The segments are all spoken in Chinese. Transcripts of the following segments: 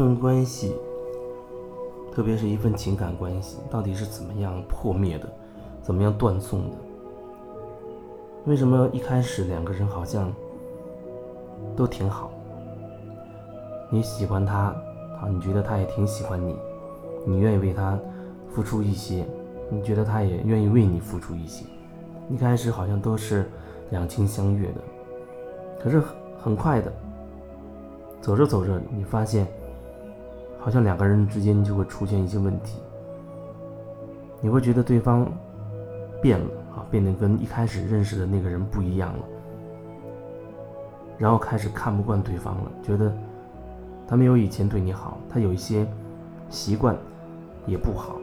份关系，特别是一份情感关系，到底是怎么样破灭的，怎么样断送的？为什么一开始两个人好像都挺好？你喜欢他，啊，你觉得他也挺喜欢你，你愿意为他付出一些，你觉得他也愿意为你付出一些。一开始好像都是两情相悦的，可是很快的，走着走着，你发现好像两个人之间就会出现一些问题，你会觉得对方变了啊。变得跟一开始认识的那个人不一样了，然后开始看不惯对方了，觉得他没有以前对你好，他有一些习惯也不好，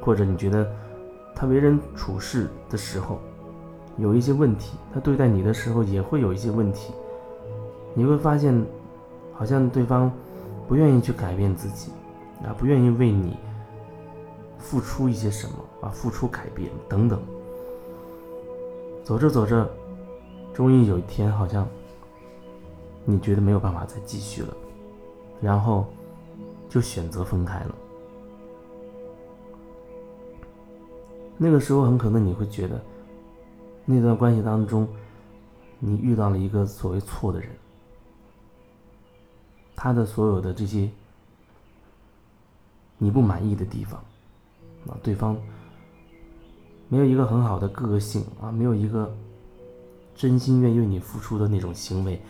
或者你觉得他为人处事的时候有一些问题，他对待你的时候也会有一些问题，你会发现好像对方不愿意去改变自己，啊，不愿意为你付出一些什么啊，付出改变等等。走着走着，终于有一天，好像你觉得没有办法再继续了，然后就选择分开了。那个时候，很可能你会觉得，那段关系当中，你遇到了一个所谓错的人，他的所有的这些你不满意的地方，啊，对方。没有一个很好的个性啊，没有一个真心愿意为你付出的那种行为，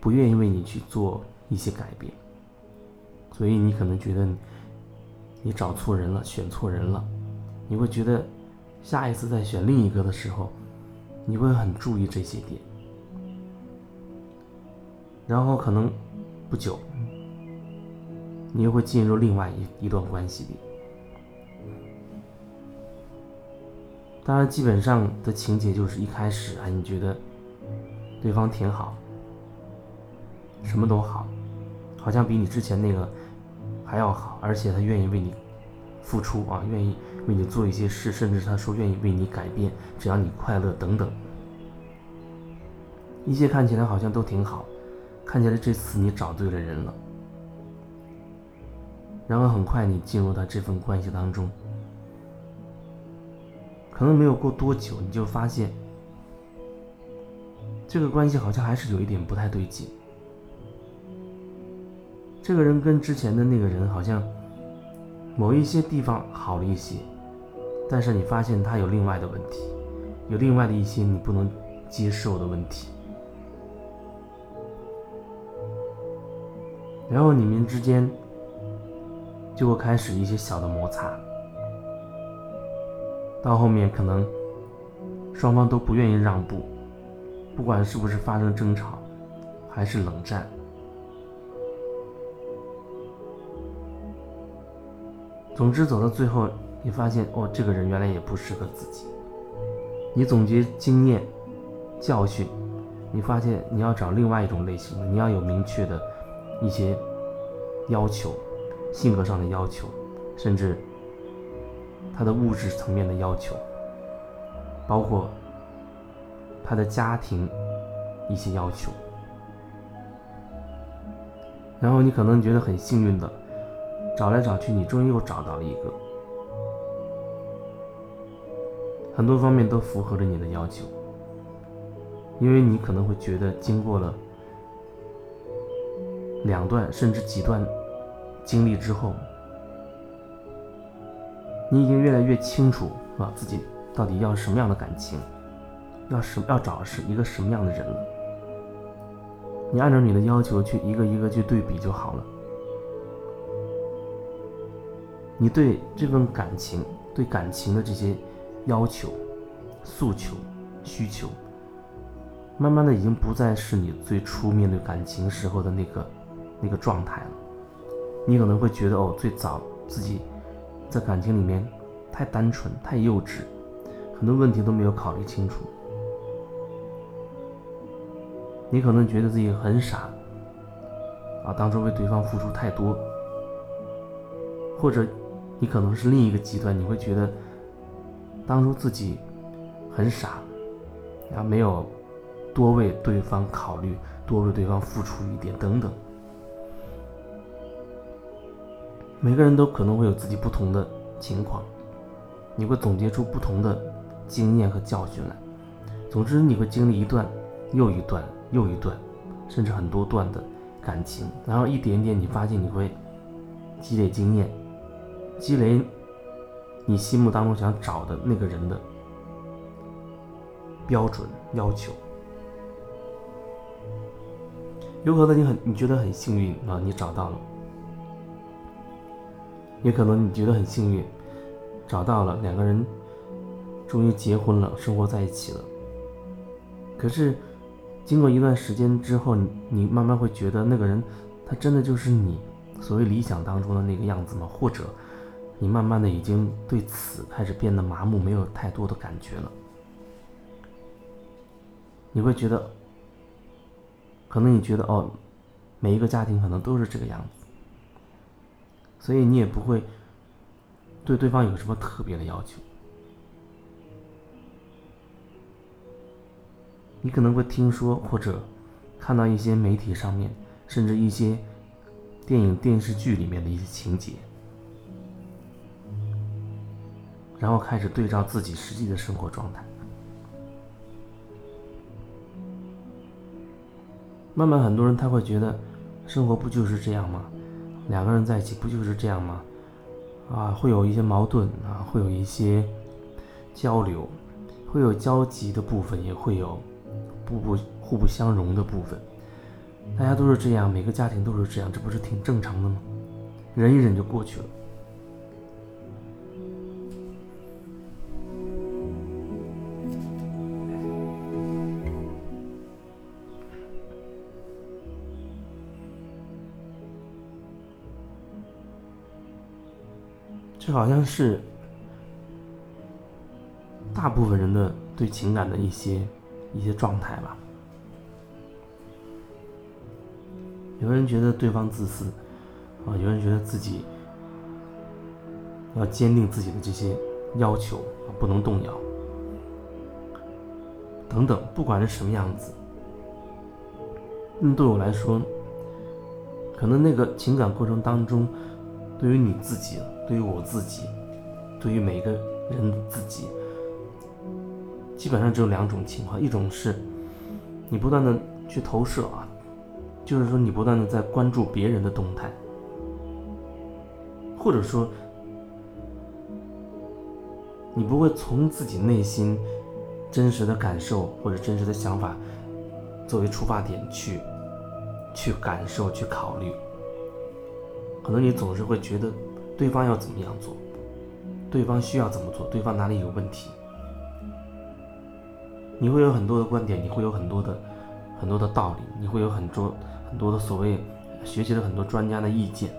不愿意为你去做一些改变，所以你可能觉得你找错人了，选错人了，你会觉得下一次再选另一个的时候，你会很注意这些点，然后可能不久，你又会进入另外一一段关系里。当然，基本上的情节就是一开始啊，你觉得对方挺好，什么都好，好像比你之前那个还要好，而且他愿意为你付出啊，愿意为你做一些事，甚至他说愿意为你改变，只要你快乐等等，一切看起来好像都挺好，看起来这次你找对了人了，然而很快你进入到这份关系当中。可能没有过多久，你就发现这个关系好像还是有一点不太对劲。这个人跟之前的那个人好像某一些地方好了一些，但是你发现他有另外的问题，有另外的一些你不能接受的问题，然后你们之间就会开始一些小的摩擦。到后面可能双方都不愿意让步，不管是不是发生争吵，还是冷战。总之走到最后，你发现哦，这个人原来也不适合自己。你总结经验、教训，你发现你要找另外一种类型的，你要有明确的一些要求，性格上的要求，甚至。他的物质层面的要求，包括他的家庭一些要求，然后你可能觉得很幸运的，找来找去，你终于又找到了一个，很多方面都符合了你的要求，因为你可能会觉得，经过了两段甚至几段经历之后。你已经越来越清楚啊，自己到底要什么样的感情，要什要找是一个什么样的人了。你按照你的要求去一个一个去对比就好了。你对这份感情、对感情的这些要求、诉求、需求，慢慢的已经不再是你最初面对感情时候的那个那个状态了。你可能会觉得哦，最早自己。在感情里面，太单纯、太幼稚，很多问题都没有考虑清楚。你可能觉得自己很傻，啊，当初为对方付出太多，或者你可能是另一个极端，你会觉得当初自己很傻，啊，没有多为对方考虑，多为对方付出一点等等。每个人都可能会有自己不同的情况，你会总结出不同的经验和教训来。总之，你会经历一段又一段又一段，甚至很多段的感情，然后一点点，你发现你会积累经验，积累你心目当中想找的那个人的标准要求。有可能你很你觉得很幸运啊，你找到了。也可能你觉得很幸运，找到了两个人，终于结婚了，生活在一起了。可是，经过一段时间之后，你你慢慢会觉得那个人，他真的就是你所谓理想当中的那个样子吗？或者，你慢慢的已经对此开始变得麻木，没有太多的感觉了。你会觉得，可能你觉得哦，每一个家庭可能都是这个样子。所以你也不会对对方有什么特别的要求，你可能会听说或者看到一些媒体上面，甚至一些电影电视剧里面的一些情节，然后开始对照自己实际的生活状态，慢慢很多人他会觉得，生活不就是这样吗？两个人在一起不就是这样吗？啊，会有一些矛盾啊，会有一些交流，会有交集的部分，也会有不不互不相容的部分。大家都是这样，每个家庭都是这样，这不是挺正常的吗？忍一忍就过去了。这好像是大部分人的对情感的一些一些状态吧。有人觉得对方自私，啊，有人觉得自己要坚定自己的这些要求，不能动摇，等等，不管是什么样子，那对我来说，可能那个情感过程当中，对于你自己。对于我自己，对于每个人自己，基本上只有两种情况：一种是你不断的去投射啊，就是说你不断的在关注别人的动态，或者说你不会从自己内心真实的感受或者真实的想法作为出发点去去感受、去考虑，可能你总是会觉得。对方要怎么样做？对方需要怎么做？对方哪里有问题？你会有很多的观点，你会有很多的很多的道理，你会有很多很多的所谓学习了很多专家的意见，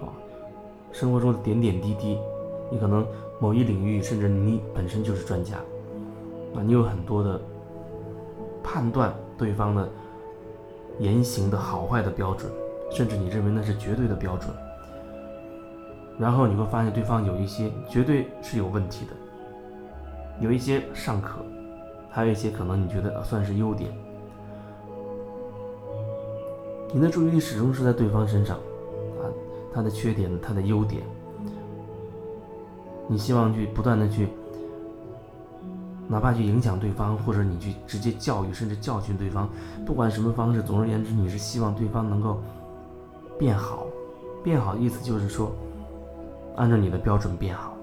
啊，生活中的点点滴滴，你可能某一领域，甚至你本身就是专家，啊，你有很多的判断对方的言行的好坏的标准，甚至你认为那是绝对的标准。然后你会发现对方有一些绝对是有问题的，有一些尚可，还有一些可能你觉得算是优点。你的注意力始终是在对方身上，啊，他的缺点，他的优点，你希望去不断的去，哪怕去影响对方，或者你去直接教育甚至教训对方，不管什么方式，总而言之，你是希望对方能够变好，变好的意思就是说。按照你的标准变好，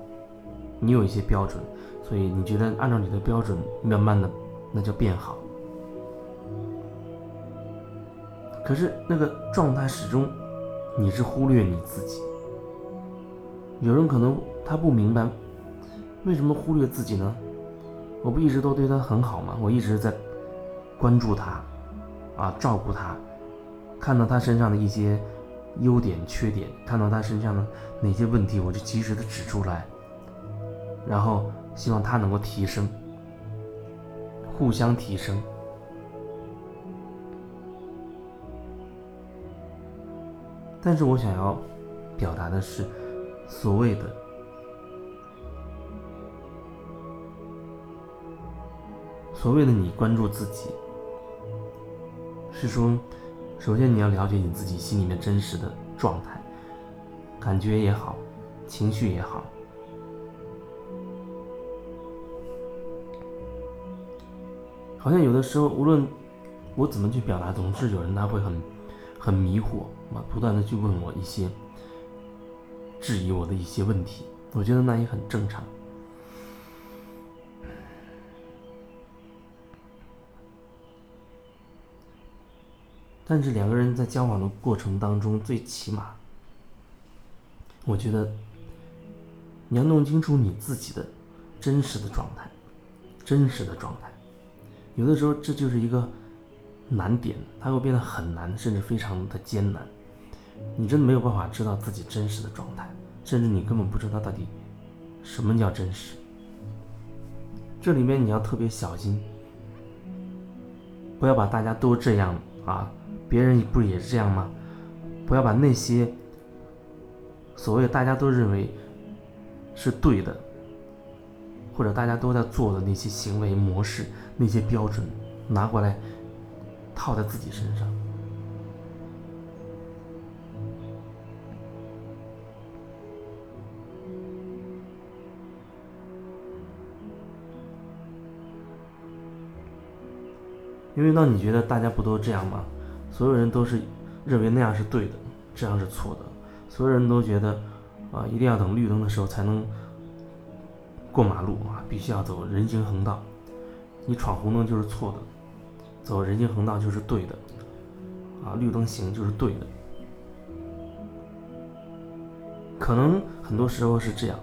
你有一些标准，所以你觉得按照你的标准慢慢的那叫变好。可是那个状态始终你是忽略你自己。有人可能他不明白为什么忽略自己呢？我不一直都对他很好吗？我一直在关注他，啊，照顾他，看到他身上的一些。优点、缺点，看到他身上的哪些问题，我就及时的指出来，然后希望他能够提升，互相提升。但是我想要表达的是，所谓的所谓的你关注自己，是说。首先，你要了解你自己心里面真实的状态。感觉也好，情绪也好，好像有的时候，无论我怎么去表达，总是有人他会很很迷惑啊，不断的去问我一些质疑我的一些问题。我觉得那也很正常。但是两个人在交往的过程当中，最起码，我觉得你要弄清楚你自己的真实的状态，真实的状态。有的时候这就是一个难点，它会变得很难，甚至非常的艰难。你真的没有办法知道自己真实的状态，甚至你根本不知道到底什么叫真实。这里面你要特别小心，不要把大家都这样啊。别人不也是这样吗？不要把那些所谓大家都认为是对的，或者大家都在做的那些行为模式、那些标准拿过来套在自己身上。因为当你觉得大家不都这样吗？所有人都是认为那样是对的，这样是错的。所有人都觉得，啊，一定要等绿灯的时候才能过马路啊，必须要走人行横道。你闯红灯就是错的，走人行横道就是对的，啊，绿灯行就是对的。可能很多时候是这样，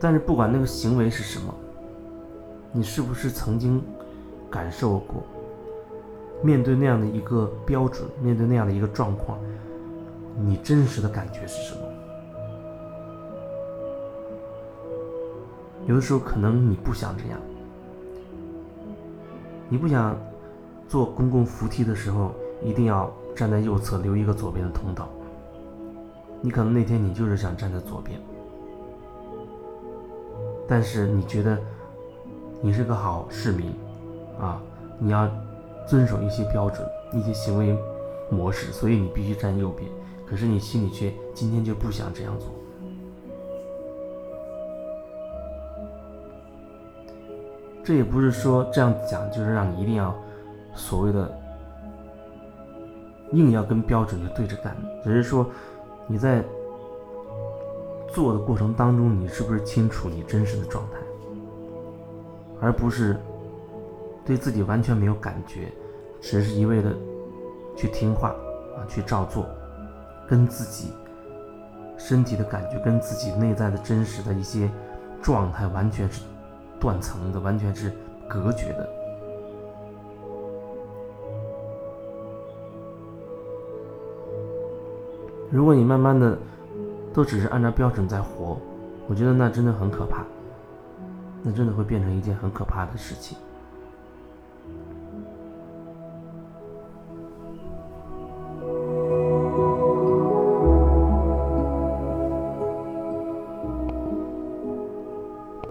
但是不管那个行为是什么，你是不是曾经感受过？面对那样的一个标准，面对那样的一个状况，你真实的感觉是什么？有的时候可能你不想这样，你不想坐公共扶梯的时候一定要站在右侧留一个左边的通道。你可能那天你就是想站在左边，但是你觉得你是个好市民啊，你要。遵守一些标准、一些行为模式，所以你必须站右边。可是你心里却今天就不想这样做。这也不是说这样讲就是让你一定要所谓的硬要跟标准去对着干，只是说你在做的过程当中，你是不是清楚你真实的状态，而不是。对自己完全没有感觉，只是一味的去听话啊，去照做，跟自己身体的感觉，跟自己内在的真实的一些状态完全是断层的，完全是隔绝的。如果你慢慢的都只是按照标准在活，我觉得那真的很可怕，那真的会变成一件很可怕的事情。